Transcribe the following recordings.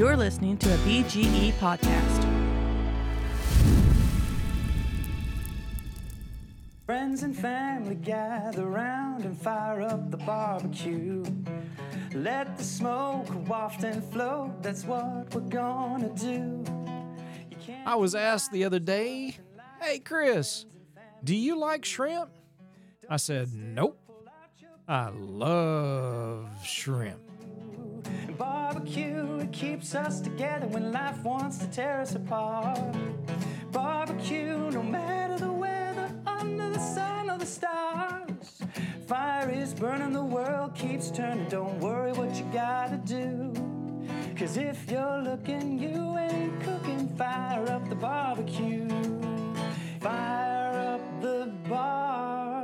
You're listening to a BGE podcast. Friends and family gather round and fire up the barbecue. Let the smoke waft and float, that's what we're gonna do. I was asked the other day, Hey, Chris, do you like shrimp? I said, Nope. I love shrimp. Keeps us together when life wants to tear us apart. Barbecue, no matter the weather, under the sun or the stars. Fire is burning, the world keeps turning. Don't worry what you gotta do. Cause if you're looking, you ain't cooking. Fire up the barbecue. Fire up the barbecue.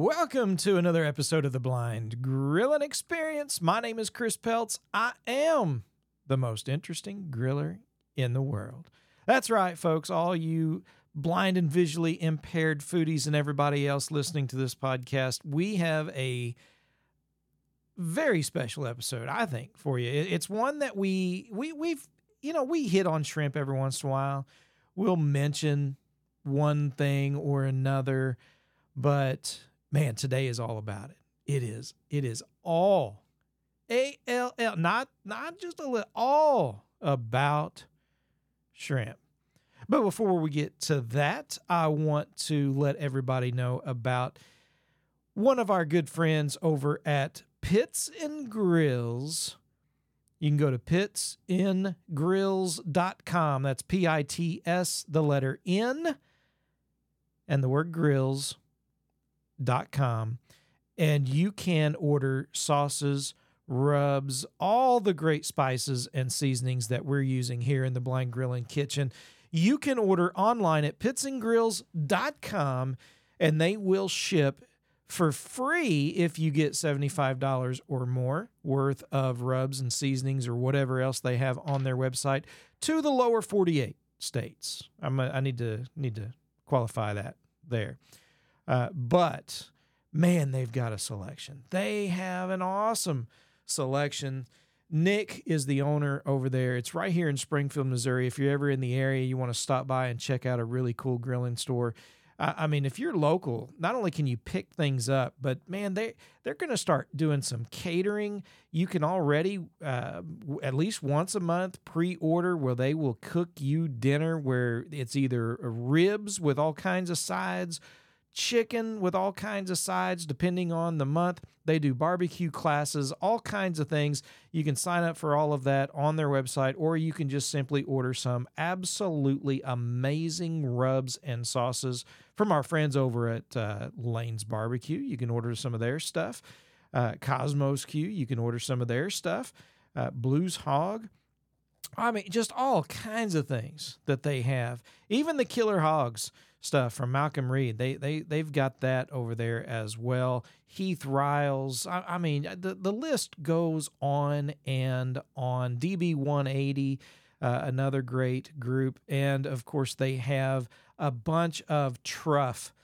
Welcome to another episode of the Blind Grilling Experience. My name is Chris Peltz. I am the most interesting griller in the world. That's right, folks. All you blind and visually impaired foodies and everybody else listening to this podcast, we have a very special episode, I think, for you. It's one that we we we've you know we hit on shrimp every once in a while. We'll mention one thing or another, but man, today is all about it. It is. It is all A L L, not not just a little, all about shrimp. But before we get to that, I want to let everybody know about one of our good friends over at Pits and Grills. You can go to pitsngrills.com. That's P I T S, the letter N, and the word grills.com. And you can order sauces, rubs, all the great spices and seasonings that we're using here in the Blind Grilling Kitchen. You can order online at pitsandgrills.com and they will ship for free if you get $75 or more worth of rubs and seasonings or whatever else they have on their website to the lower 48 states. I'm a, I need to need to qualify that there. Uh, but man, they've got a selection. They have an awesome selection. Nick is the owner over there. It's right here in Springfield, Missouri. If you're ever in the area, you want to stop by and check out a really cool grilling store. I mean, if you're local, not only can you pick things up, but man, they they're going to start doing some catering. You can already uh, at least once a month pre-order where they will cook you dinner where it's either ribs with all kinds of sides, chicken with all kinds of sides, depending on the month. They do barbecue classes, all kinds of things. You can sign up for all of that on their website, or you can just simply order some absolutely amazing rubs and sauces from our friends over at uh, Lane's Barbecue. You can order some of their stuff. Uh, Kosmos Q, you can order some of their stuff. Uh, Blues Hog, I mean, just all kinds of things that they have. Even the Killer Hogs stuff from Malcolm Reed, they they they've got that over there as well. Heath Riles, I, I mean, the the list goes on and on. DB one eighty. Uh, another great group, and of course they have a bunch of truff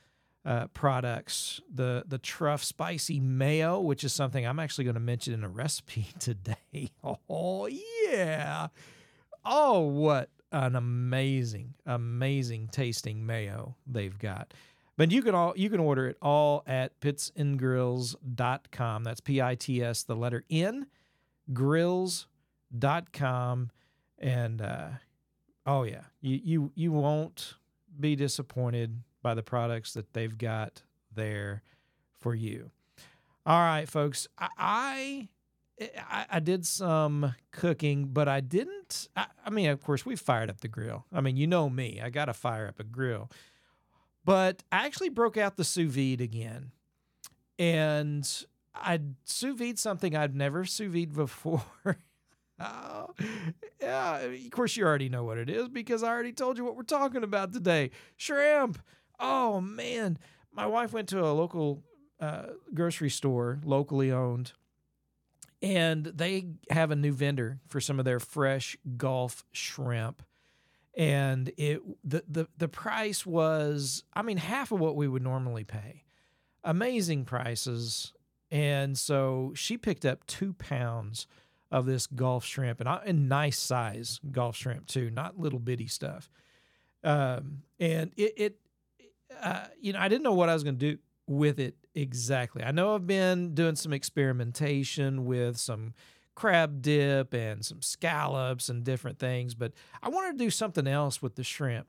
uh, products. The the truff spicy mayo, which is something I'm actually going to mention in a recipe today. Oh yeah! Oh, what an amazing, amazing tasting mayo they've got. But you can all you can order it all at pitsandgrills.com. That's P I T S the letter N grills.com and uh oh yeah, you you you won't be disappointed by the products that they've got there for you. All right, folks. I I, I, I did some cooking, but I didn't. I, I mean, of course, we fired up the grill. I mean, you know me. I got to fire up a grill. But I actually broke out the sous vide again, and I sous vide something I've never sous vide before. Oh, yeah. Of course, you already know what it is because I already told you what we're talking about today. Shrimp. Oh man, my wife went to a local uh, grocery store, locally owned, and they have a new vendor for some of their fresh Gulf shrimp. And it the the the price was, I mean, half of what we would normally pay. Amazing prices. and so she picked up two pounds of this Gulf shrimp, and, I, and nice size Gulf shrimp too, not little bitty stuff. Um, and it, it uh, you know, I didn't know what I was going to do with it exactly. I know I've been doing some experimentation with some crab dip and some scallops and different things, but I wanted to do something else with the shrimp.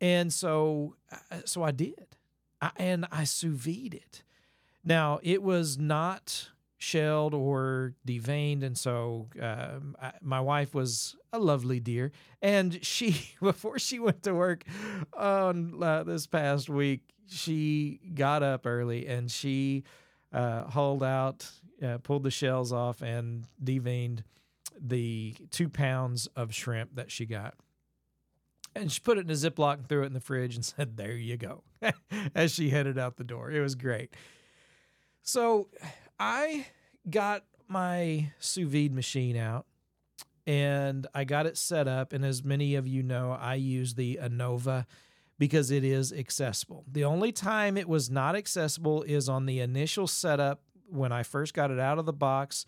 And so, uh, so I did, I, and I sous vide it. Now it was not shelled or deveined, and so I, my wife was a lovely dear, and she before she went to work on uh, this past week, she got up early and she uh, hauled out, uh, pulled the shells off, and deveined the two pounds of shrimp that she got. And she put it in a Ziploc and threw it in the fridge and said, There you go, as she headed out the door. It was great. So I got my sous vide machine out and I got it set up. And as many of you know, I use the Anova because it is accessible. The only time it was not accessible is on the initial setup when I first got it out of the box.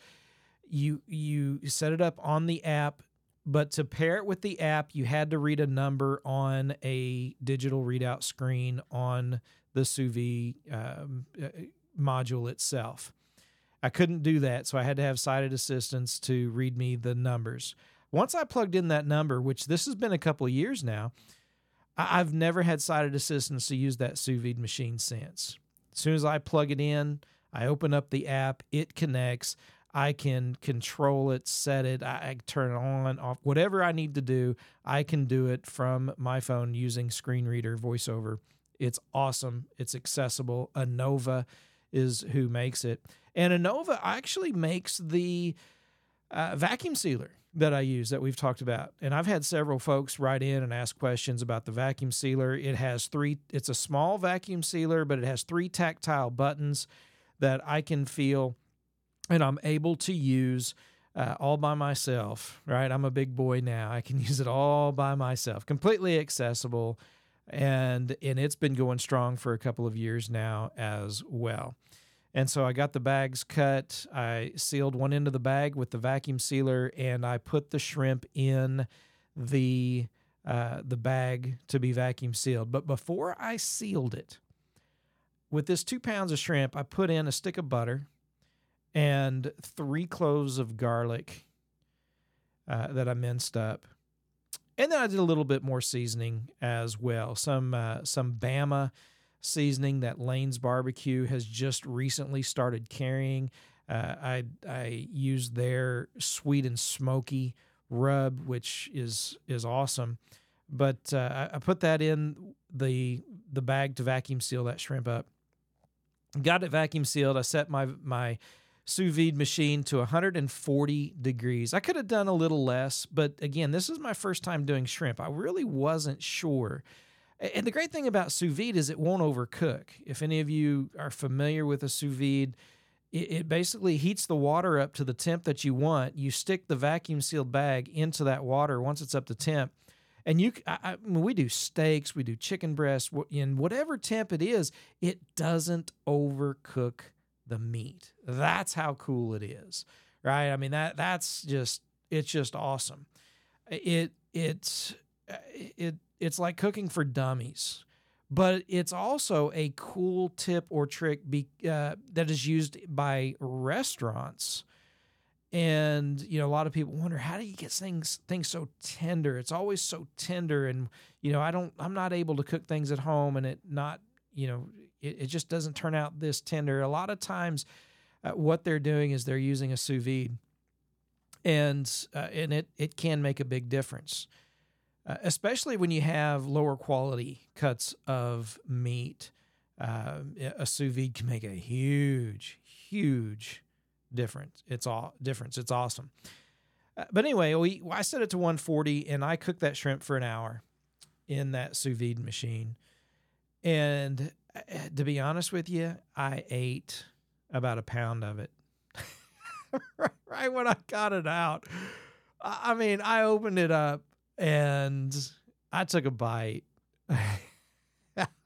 You you set it up on the app, but to pair it with the app, you had to read a number on a digital readout screen on the sous vide um, uh, module itself. I couldn't do that, so I had to have sighted assistance to read me the numbers. Once I plugged in that number, which this has been a couple of years now, I've never had sighted assistance to use that sous vide machine since. As soon as I plug it in, I open up the app, it connects. I can control it, set it, I turn it on, off, whatever I need to do, I can do it from my phone using screen reader voiceover. It's awesome. It's accessible. Anova is who makes it. And Anova actually makes the uh, vacuum sealer that I use that we've talked about. And I've had several folks write in and ask questions about the vacuum sealer. It has three, it's a small vacuum sealer, but it has three tactile buttons that I can feel and I'm able to use uh, all by myself, right? I'm a big boy now. I can use it all by myself, completely accessible. And, and it's been going strong for a couple of years now as well. And so I got the bags cut. I sealed one end of the bag with the vacuum sealer, and I put the shrimp in the uh, the bag to be vacuum sealed. But before I sealed it, with this two pounds of shrimp, I put in a stick of butter and three cloves of garlic uh, that I minced up, and then I did a little bit more seasoning as well. Some uh, some Bama seasoning that Lane's Barbecue has just recently started carrying. Uh, I I use their sweet and smoky rub, which is is awesome. But uh, I, I put that in the the bag to vacuum seal that shrimp up. Got it vacuum sealed. I set my my sous vide machine to 140 degrees. I could have done a little less, but again, this is my first time doing shrimp. I really wasn't sure and the great thing about sous vide is it won't overcook. If any of you are familiar with a sous vide, it, basically heats the water up to the temp that you want. You stick the vacuum sealed bag into that water once it's up to temp. And you, I, I we do steaks, we do chicken breasts, in whatever temp it is, it doesn't overcook the meat. That's how cool it is, right? I mean that that's just it's just awesome. It it's uh, it it's like cooking for dummies but it's also a cool tip or trick be, uh, that is used by restaurants. And you know a lot of people wonder how do you get things things so tender? It's always so tender and you know i don't i'm not able to cook things at home and it not you know it, it just doesn't turn out this tender. A lot of times uh, what they're doing is they're using a sous vide and uh, and it it can make a big difference uh, especially when you have lower quality cuts of meat. Uh, a sous vide can make a huge, huge difference. It's all difference. It's awesome. Uh, but anyway, we I set it to 140, and I cooked that shrimp for an hour in that sous vide machine. And uh, to be honest with you, I ate about a pound of it. right when I got it out. I mean, I opened it up and I took a bite.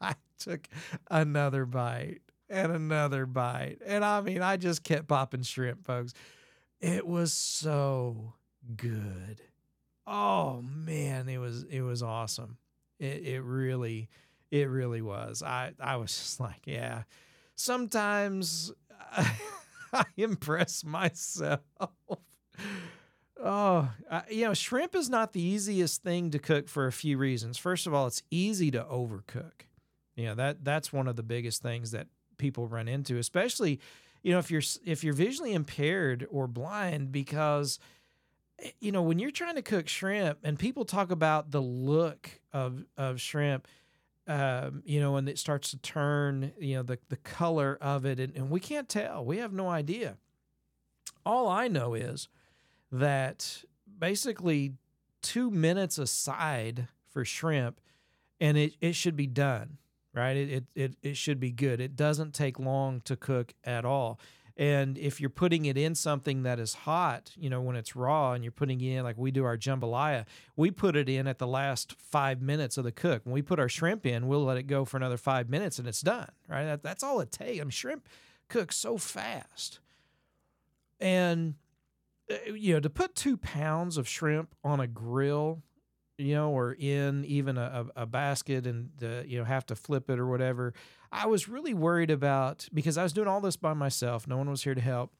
I took another bite. and another bite. And I mean, I just kept popping shrimp, folks. It was so good. Oh man, it was it was awesome. It it really it really was. I I was just like, yeah. Sometimes I, I impress myself. Oh, I, you know, shrimp is not the easiest thing to cook for a few reasons. First of all, it's easy to overcook. You know that that's one of the biggest things that people run into, especially you know if you're if you're visually impaired or blind, because eh, you know when you're trying to cook shrimp and people talk about the look of of shrimp. Um, you know, and it starts to turn, you know, the, the color of it, and, and we can't tell. We have no idea. All I know is that basically two minutes aside for shrimp and it, it should be done right? It, it, it, should be good. It doesn't take long to cook at all. And if you're putting it in something that is hot you know when it's raw and you're putting in like we do our jambalaya we put it in at the last five minutes of the cook. When we put our shrimp in we'll let it go for another five minutes and it's done right? That, that's all it takes I mean, shrimp cooks so fast. And you know, to put two pounds of shrimp on a grill, you know, or in even a, a basket and, you know, have to flip it or whatever, I was really worried about because I was doing all this by myself. No one was here to help.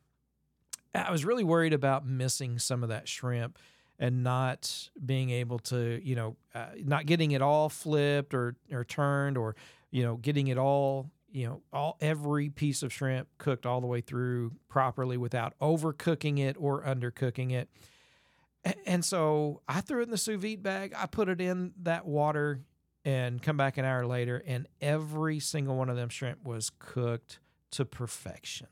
I was really worried about missing some of that shrimp and not being able to, you know, uh, not getting it all flipped or, or turned or, you know, getting it all you know all every piece of shrimp cooked all the way through properly without overcooking it or undercooking it. And so i threw it in the sous vide bag. I put it in that water and come back an hour later and every single one of them shrimp was cooked to perfection.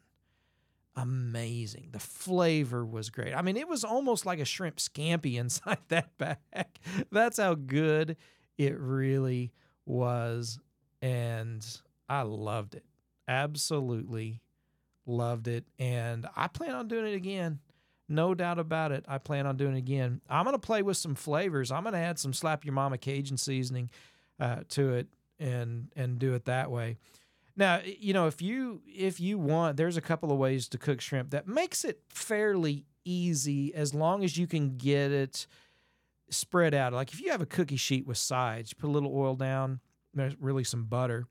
Amazing. The flavor was great. I mean it was almost like a shrimp scampi inside that bag. That's how good it really was. And I loved it. Absolutely loved it. And I plan on doing it again. No doubt about it. I plan on doing it again. I'm going to play with some flavors. I'm going to add some slap your mama Cajun seasoning uh, to it and and do it that way. Now, you know, if you if you want, there's a couple of ways to cook shrimp that makes it fairly easy as long as you can get it spread out. Like if you have a cookie sheet with sides, you put a little oil down, there's really some butter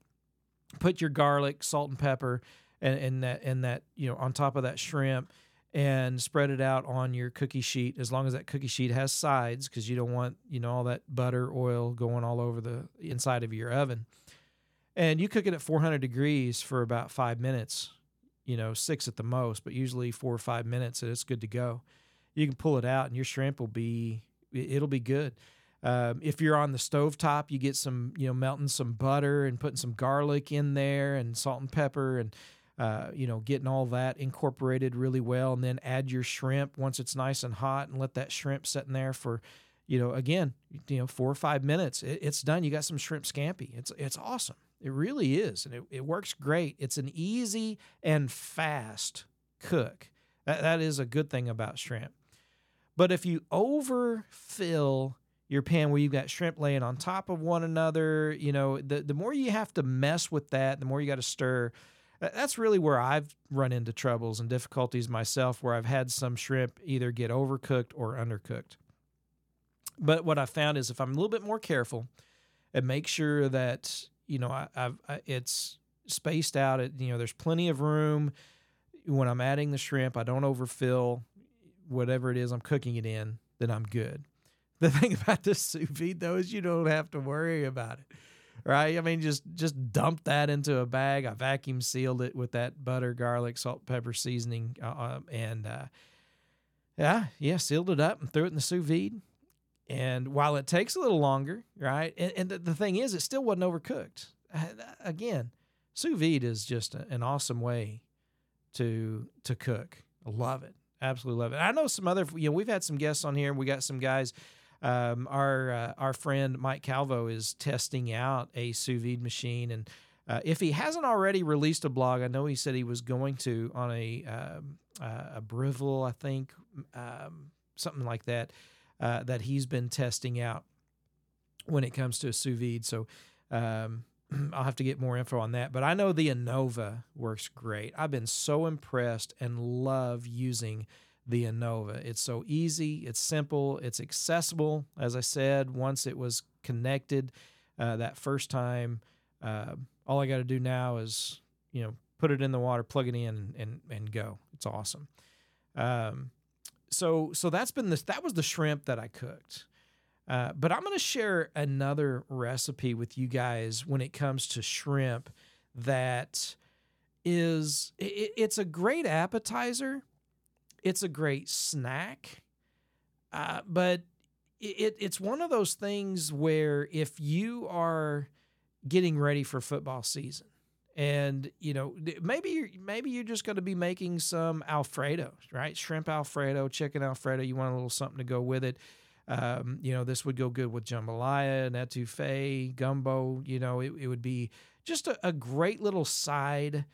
put your garlic, salt, and pepper, and, and that and that you know on top of that shrimp, and spread it out on your cookie sheet. As long as that cookie sheet has sides, because you don't want you know all that butter, oil going all over the inside of your oven. And you cook it at 400 degrees for about five minutes, you know, six at the most, but usually four or five minutes, and it's good to go. You can pull it out, and your shrimp will be it'll be good. Um, if you're on the stove top, you get some, you know, melting some butter and putting some garlic in there and salt and pepper and, uh, you know, getting all that incorporated really well. And then add your shrimp once it's nice and hot and let that shrimp sit in there for, you know, again, you know, four or five minutes. It, it's done. You got some shrimp scampi. It's, it's awesome. It really is. And it, it works great. It's an easy and fast cook. That, that is a good thing about shrimp. But if you overfill your pan where you've got shrimp laying on top of one another. You know, the, the more you have to mess with that, the more you got to stir. That's really where I've run into troubles and difficulties myself, where I've had some shrimp either get overcooked or undercooked. But what I found is if I'm a little bit more careful and make sure that, you know, I, I, it's spaced out, it, you know, there's plenty of room when I'm adding the shrimp, I don't overfill whatever it is I'm cooking it in, then I'm good. The thing about the sous vide though is you don't have to worry about it, right? I mean, just just dump that into a bag. I vacuum sealed it with that butter, garlic, salt, pepper seasoning, uh, um, and uh, yeah, yeah, sealed it up and threw it in the sous vide. And while it takes a little longer, right? And, and the, the thing is, it still wasn't overcooked. Again, sous vide is just a, an awesome way to to cook. I love it. Absolutely love it. I know some other, you know, we've had some guests on here. We got some guys um, our uh, our friend Mike Calvo is testing out a sous vide machine, and uh, if he hasn't already released a blog, I know he said he was going to on a um, uh, a Breville, I think, um, something like that, uh, that he's been testing out when it comes to a sous vide. So. Um, I'll have to get more info on that. But I know the Anova works great. I've been so impressed and love using the Anova. It's so easy, it's simple, it's accessible. As I said, once it was connected uh, that first time, uh, all I got to do now is, you know, put it in the water, plug it in, and and go. It's awesome. Um, so so that's been this. That was the shrimp that I cooked. Uh, but I'm going to share another recipe with you guys when it comes to shrimp that is it, it's a great appetizer it's a great snack uh, but it, it's one of those things where if you are getting ready for football season and you know maybe you're maybe you're just going to be making some alfredo right shrimp alfredo chicken alfredo you want a little something to go with it um, you know, this would go good with jambalaya, and etouffee, gumbo. You know, it, it would be just a, a great little side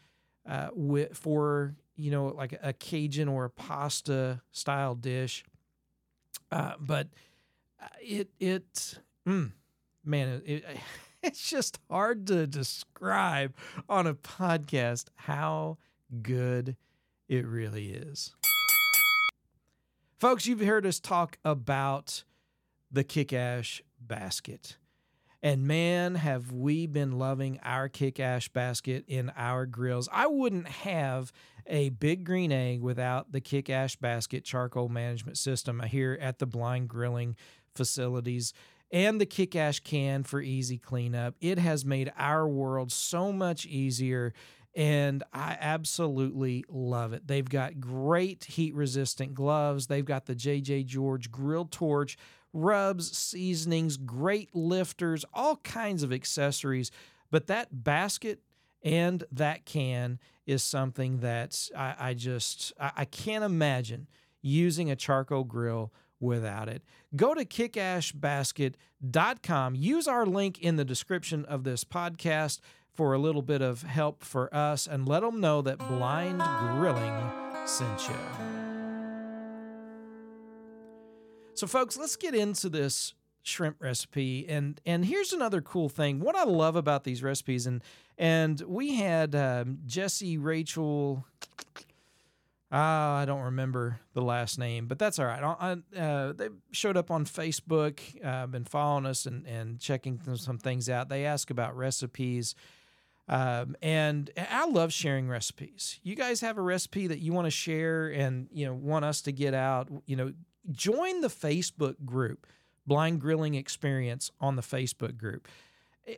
uh, with, for, you know, like a Cajun or a pasta style dish. Uh, but uh, it, it, mm, man, it, it, it's just hard to describe on a podcast how good it really is. Folks, you've heard us talk about the Kick Ash basket. And man, have we been loving our Kick Ash basket in our grills. I wouldn't have a big green egg without the Kick Ash basket charcoal management system here at the Blind Grilling facilities and the Kick Ash can for easy cleanup. It has made our world so much easier and I absolutely love it. They've got great heat resistant gloves. They've got the JJ George grill torch, rubs, seasonings, great lifters, all kinds of accessories. But that basket and that can is something that I, I just I, I can't imagine using a charcoal grill without it. Go to kickashbasket.com. Use our link in the description of this podcast for a little bit of help for us and let them know that Blind Grilling sent you. So, folks, let's get into this shrimp recipe and and here's another cool thing what i love about these recipes and and we had um, jesse rachel uh, I don't remember the last name, but that's all right. I, uh, they showed up on Facebook, uh, been following us and, and checking some things out. They ask about recipes um, and I love sharing recipes. You guys have a recipe that you want to share and you know want us to get out. You know, join the Facebook group, Blind Grilling Experience on the Facebook group,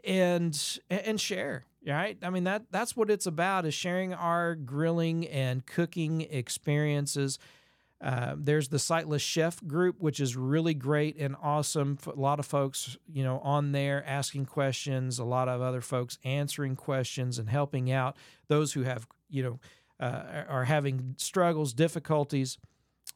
and and share. Right? I mean that that's what it's about is sharing our grilling and cooking experiences. Uh, there's the Sightless Chef group, which is really great and awesome. A lot of folks, you know, on there asking questions. A lot of other folks answering questions and helping out those who have, you know, uh, are having struggles, difficulties,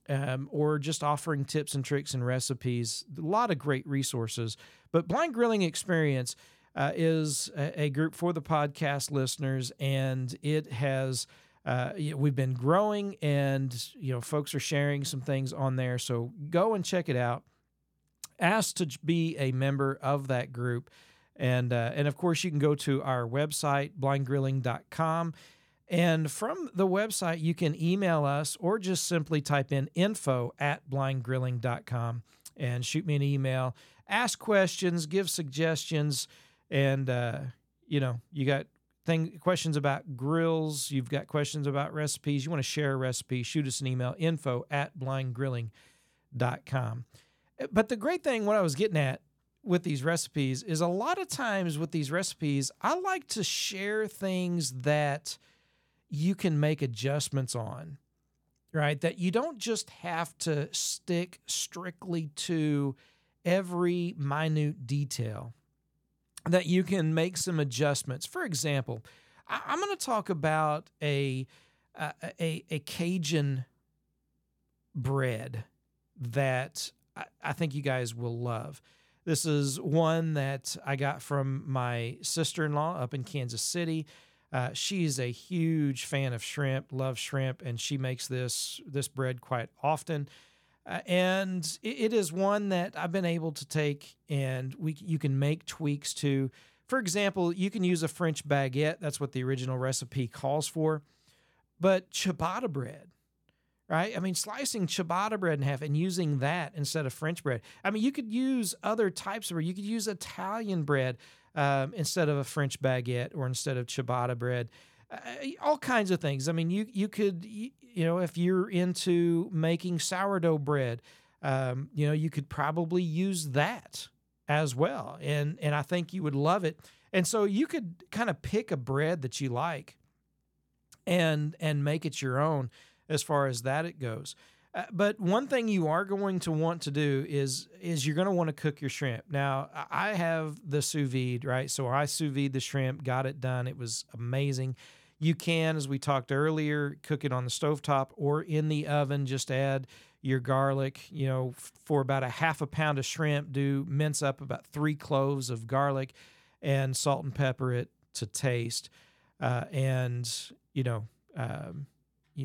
um, or just offering tips and tricks and recipes. A lot of great resources. But Blind Grilling Experience uh, is a, a group for the podcast listeners, and it has uh, we've been growing and you know folks are sharing some things on there so go and check it out ask to be a member of that group and uh, and of course you can go to our website blindgrilling.com and from the website you can email us or just simply type in info at blindgrilling.com and shoot me an email ask questions give suggestions and uh, you know you got thing questions about grills, you've got questions about recipes, you want to share a recipe, shoot us an email, info at blindgrilling.com. But the great thing, what I was getting at with these recipes is a lot of times with these recipes, I like to share things that you can make adjustments on, right? That you don't just have to stick strictly to every minute detail that you can make some adjustments. For example, I, am going to talk about a, a, a, a Cajun bread that I, I think you guys will love. This is one that I got from my sister in law up in Kansas City. Uh, she's a huge fan of shrimp, loves shrimp, and she makes this this bread quite often. Uh, and it, it is one that I've been able to take and we you can make tweaks to. for example, you can use a French baguette. That's what the original recipe calls for. But ciabatta bread, right? I mean, slicing ciabatta bread in half and using that instead of French bread. I mean, you could use other types of bread. You could use Italian bread um, instead of a French baguette or instead of ciabatta bread. Uh, all kinds of things. I mean, you you could you, know if you're into making sourdough bread, um, you know you could probably use that as well, and and I think you would love it. And so you could kind of pick a bread that you like, and and make it your own as far as that it goes. Uh, but one thing you are going to want to do is is you're going to want to cook your shrimp. Now I have the sous vide, right? So I sous vide the shrimp, got it done. It was amazing. You can, as we talked earlier, cook it on the stovetop or in the oven. Just add your garlic. You know, for about a half a pound of shrimp, do mince up about three cloves of garlic and salt and pepper it to taste. Uh, and you know, um,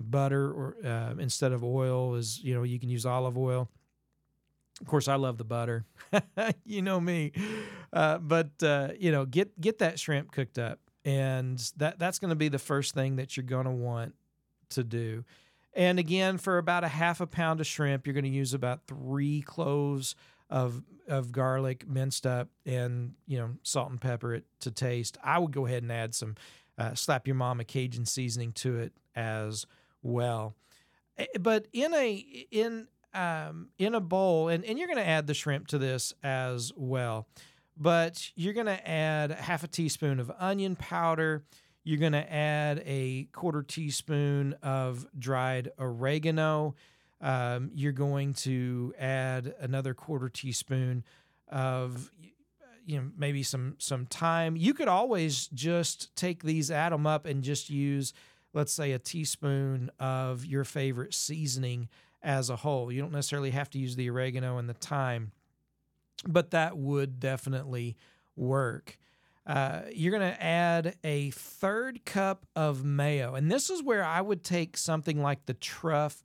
butter or uh, instead of oil is you know you can use olive oil. Of course, I love the butter. you know me, uh, but uh, you know get get that shrimp cooked up, and that that's going to be the first thing that you're going to want to do. And again, for about a half a pound of shrimp, you're going to use about three cloves of of garlic minced up, and you know salt and pepper it to taste. I would go ahead and add some uh, slap your mama Cajun seasoning to it as well. Eh, but in a in um, in a bowl, and, and you're going to add the shrimp to this as well. But you're going to add half a teaspoon of onion powder. You're going to add a quarter teaspoon of dried oregano. Um, you're going to add another quarter teaspoon of you know maybe some some thyme. You could always just take these, add them up, and just use let's say a teaspoon of your favorite seasoning as a whole. You don't necessarily have to use the oregano and the thyme, but that would definitely work. Uh, you're going to add a third cup of mayo. And this is where I would take something like the Truff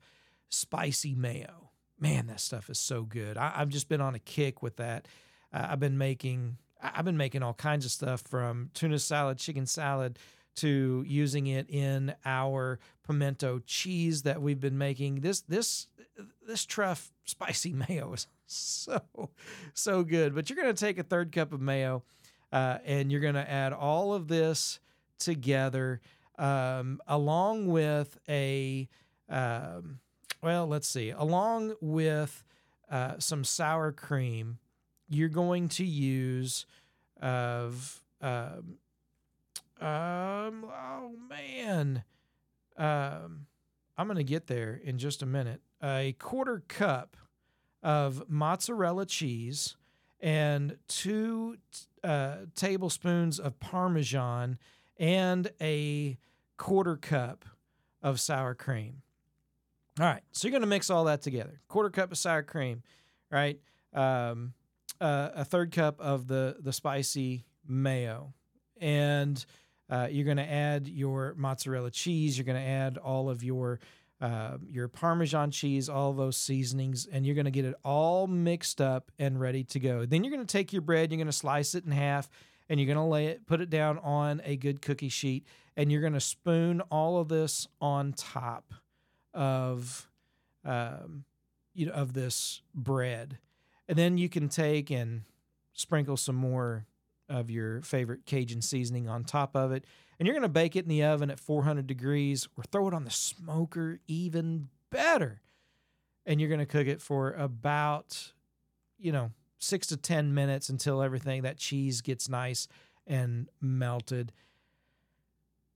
spicy mayo. Man, that stuff is so good. I, have just been on a kick with that. Uh, I've been making I've been making all kinds of stuff from tuna salad, chicken salad, to using it in our pimento cheese that we've been making. This this this truff spicy mayo is so so good. But you're going to take a third cup of mayo uh, and you're going to add all of this together um, along with a um, well, let's see, along with uh, some sour cream. You're going to use of um, um, oh man. Um, I'm going to get there in just a minute. A quarter cup of mozzarella cheese and two uh, tablespoons of Parmesan and a quarter cup of sour cream. All right, so you're going to mix all that together. Quarter cup of sour cream, right? Um, uh, a third cup of the the spicy mayo, and uh, you're going to add your mozzarella cheese. You're going to add all of your uh, your Parmesan cheese, all those seasonings, and you're going to get it all mixed up and ready to go. Then you're going to take your bread. You're going to slice it in half, and you're going to lay it, put it down on a good cookie sheet, and you're going to spoon all of this on top of um, you know of this bread, and then you can take and sprinkle some more of your favorite Cajun seasoning on top of it. And you're going to bake it in the oven at 400 degrees or throw it on the smoker, even better. And you're going to cook it for about, you know, six to 10 minutes until everything, that cheese gets nice and melted.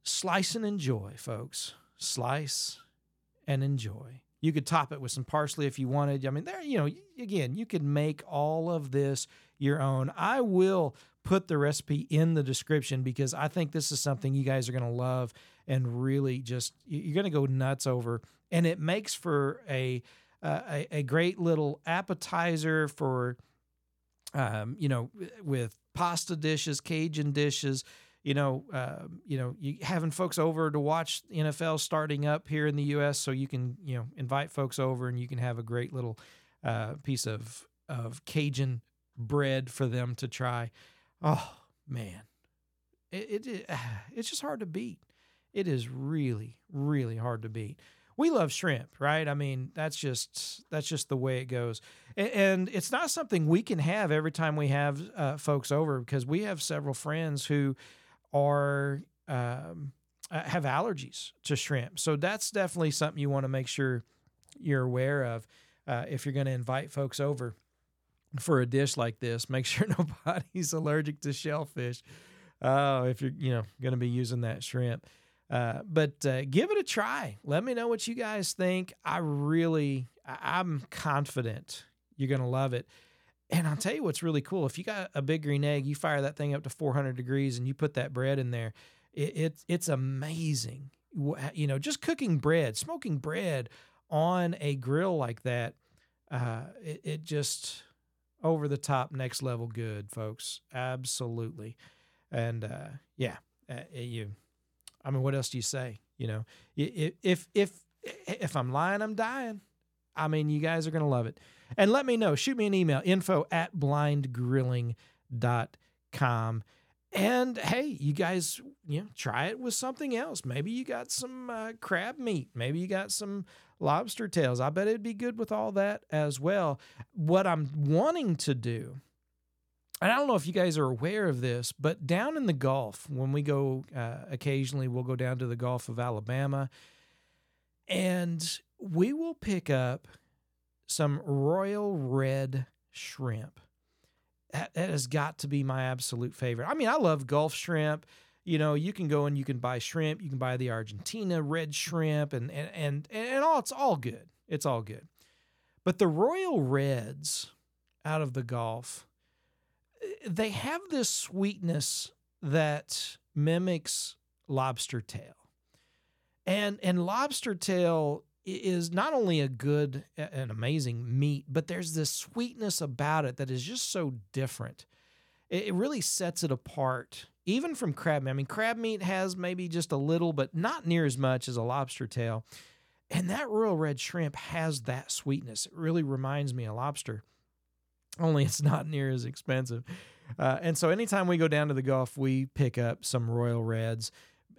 Slice and enjoy, folks. Slice and enjoy. You could top it with some parsley if you wanted. I mean, there, you know, again, you could make all of this your own. I will put the recipe in the description because I think this is something you guys are going to love and really just you're going to go nuts over. And it makes for a uh, a, a, great little appetizer for um, you know with pasta dishes, Cajun dishes. You know, uh, you know, you having folks over to watch NFL starting up here in the U.S. So you can, you know, invite folks over and you can have a great little uh, piece of of Cajun bread for them to try. Oh man, it, it it's just hard to beat. It is really, really hard to beat. We love shrimp, right? I mean, that's just that's just the way it goes, and, and it's not something we can have every time we have uh, folks over because we have several friends who are um, uh, have allergies to shrimp. So that's definitely something you want to make sure you're aware of uh, if you're going to invite folks over for a dish like this. Make sure nobody's allergic to shellfish. Oh, if you're you know going to be using that shrimp. Uh, but uh, give it a try. Let me know what you guys think. I really, I'm confident you're going to love it. And I'll tell you what's really cool. If you got a big green egg, you fire that thing up to 400 degrees and you put that bread in there. It, it it's amazing. You know, just cooking bread, smoking bread on a grill like that. Uh, it, it just over the top, next level good, folks. Absolutely. And uh, yeah, uh, you I mean, what else do you say? You know, if if if if I'm lying, I'm dying. I mean, you guys are gonna love it. And let me know. Shoot me an email, info at blindgrilling.com. And hey, you guys, you know, try it with something else. Maybe you got some uh, crab meat. Maybe you got some lobster tails. I bet it'd be good with all that as well. What I'm wanting to do and I don't know if you guys are aware of this, but down in the Gulf, when we go uh, occasionally, we'll go down to the Gulf of Alabama and we will pick up some royal red shrimp. That, has got to be my absolute favorite. I mean, I love Gulf shrimp. You know, you can go and you can buy shrimp. You can buy the Argentina red shrimp, and and and and all. It's all good. It's all good. But the royal reds out of the Gulf eh, they have this sweetness that mimics lobster tail. And and lobster tail is not only a good and amazing meat, but there's this sweetness about it that is just so different. It really sets it apart, even from crab meat. I mean, crab meat has maybe just a little, but not near as much as a lobster tail. And that royal red shrimp has that sweetness. It really reminds me of lobster only it's not near as expensive. Uh, and so anytime we go down to the Gulf, we pick up some Royal Reds,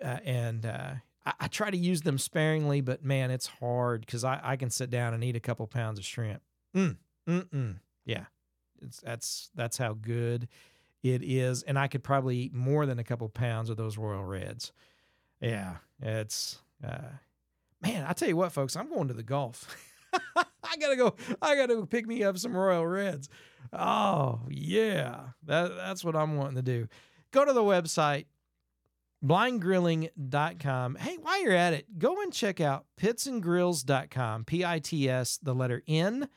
uh, and uh, I, I, try to use them sparingly. But man, it's hard because I, I, can sit down and eat a couple pounds of shrimp. Mm, mm, mm. Yeah, it's, that's that's how good it is, and I could probably eat more than a couple pounds of those Royal Reds. Yeah, it's uh, man. I tell you what, folks, I'm going to the golf. I gotta go. I gotta pick me up some Royal Reds. Oh yeah, that that's what I'm wanting to do. Go to the website blindgrilling.com. Hey, while you're at it, go and check out pitsandgrills.com. P I T S the letter N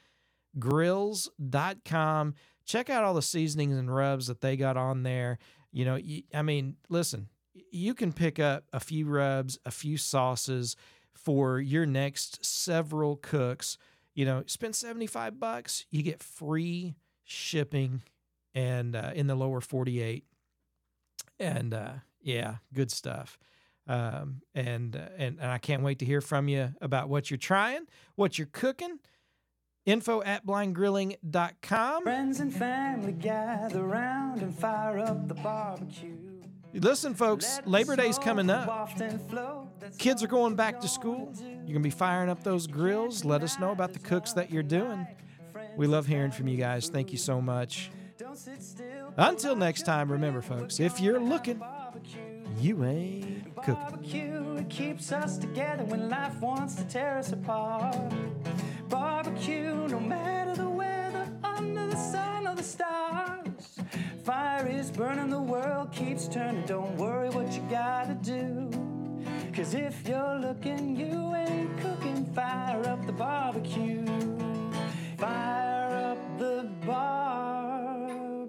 grills.com. Check out all the seasonings and rubs that they got on there. You know, I mean, listen, you can pick up a few rubs, a few sauces for your next several cooks. You know, spend 75 bucks, you get free shipping and uh, in the lower 48. And uh, yeah, good stuff. Um, and, uh, and and I can't wait to hear from you about what you're trying, what you're cooking. Info at blindgrilling.com. Friends and family gather around and fire up the barbecue. Listen, folks, Labor Day's coming up. Kids are going back to school. You're going to be firing up those grills. Let us know about the cooks that you're doing. We love hearing from you guys. Thank you so much. Until next time, remember, folks, if you're looking, you ain't cooking. Barbecue, it keeps us together when life wants to tear us apart. Barbecue, no matter the weather, under the sun or the stars. Fire is burning, the world keeps turning. Don't worry what you gotta do. Cause if you're looking, you ain't cooking. Fire up the barbecue. Fire up the barbecue.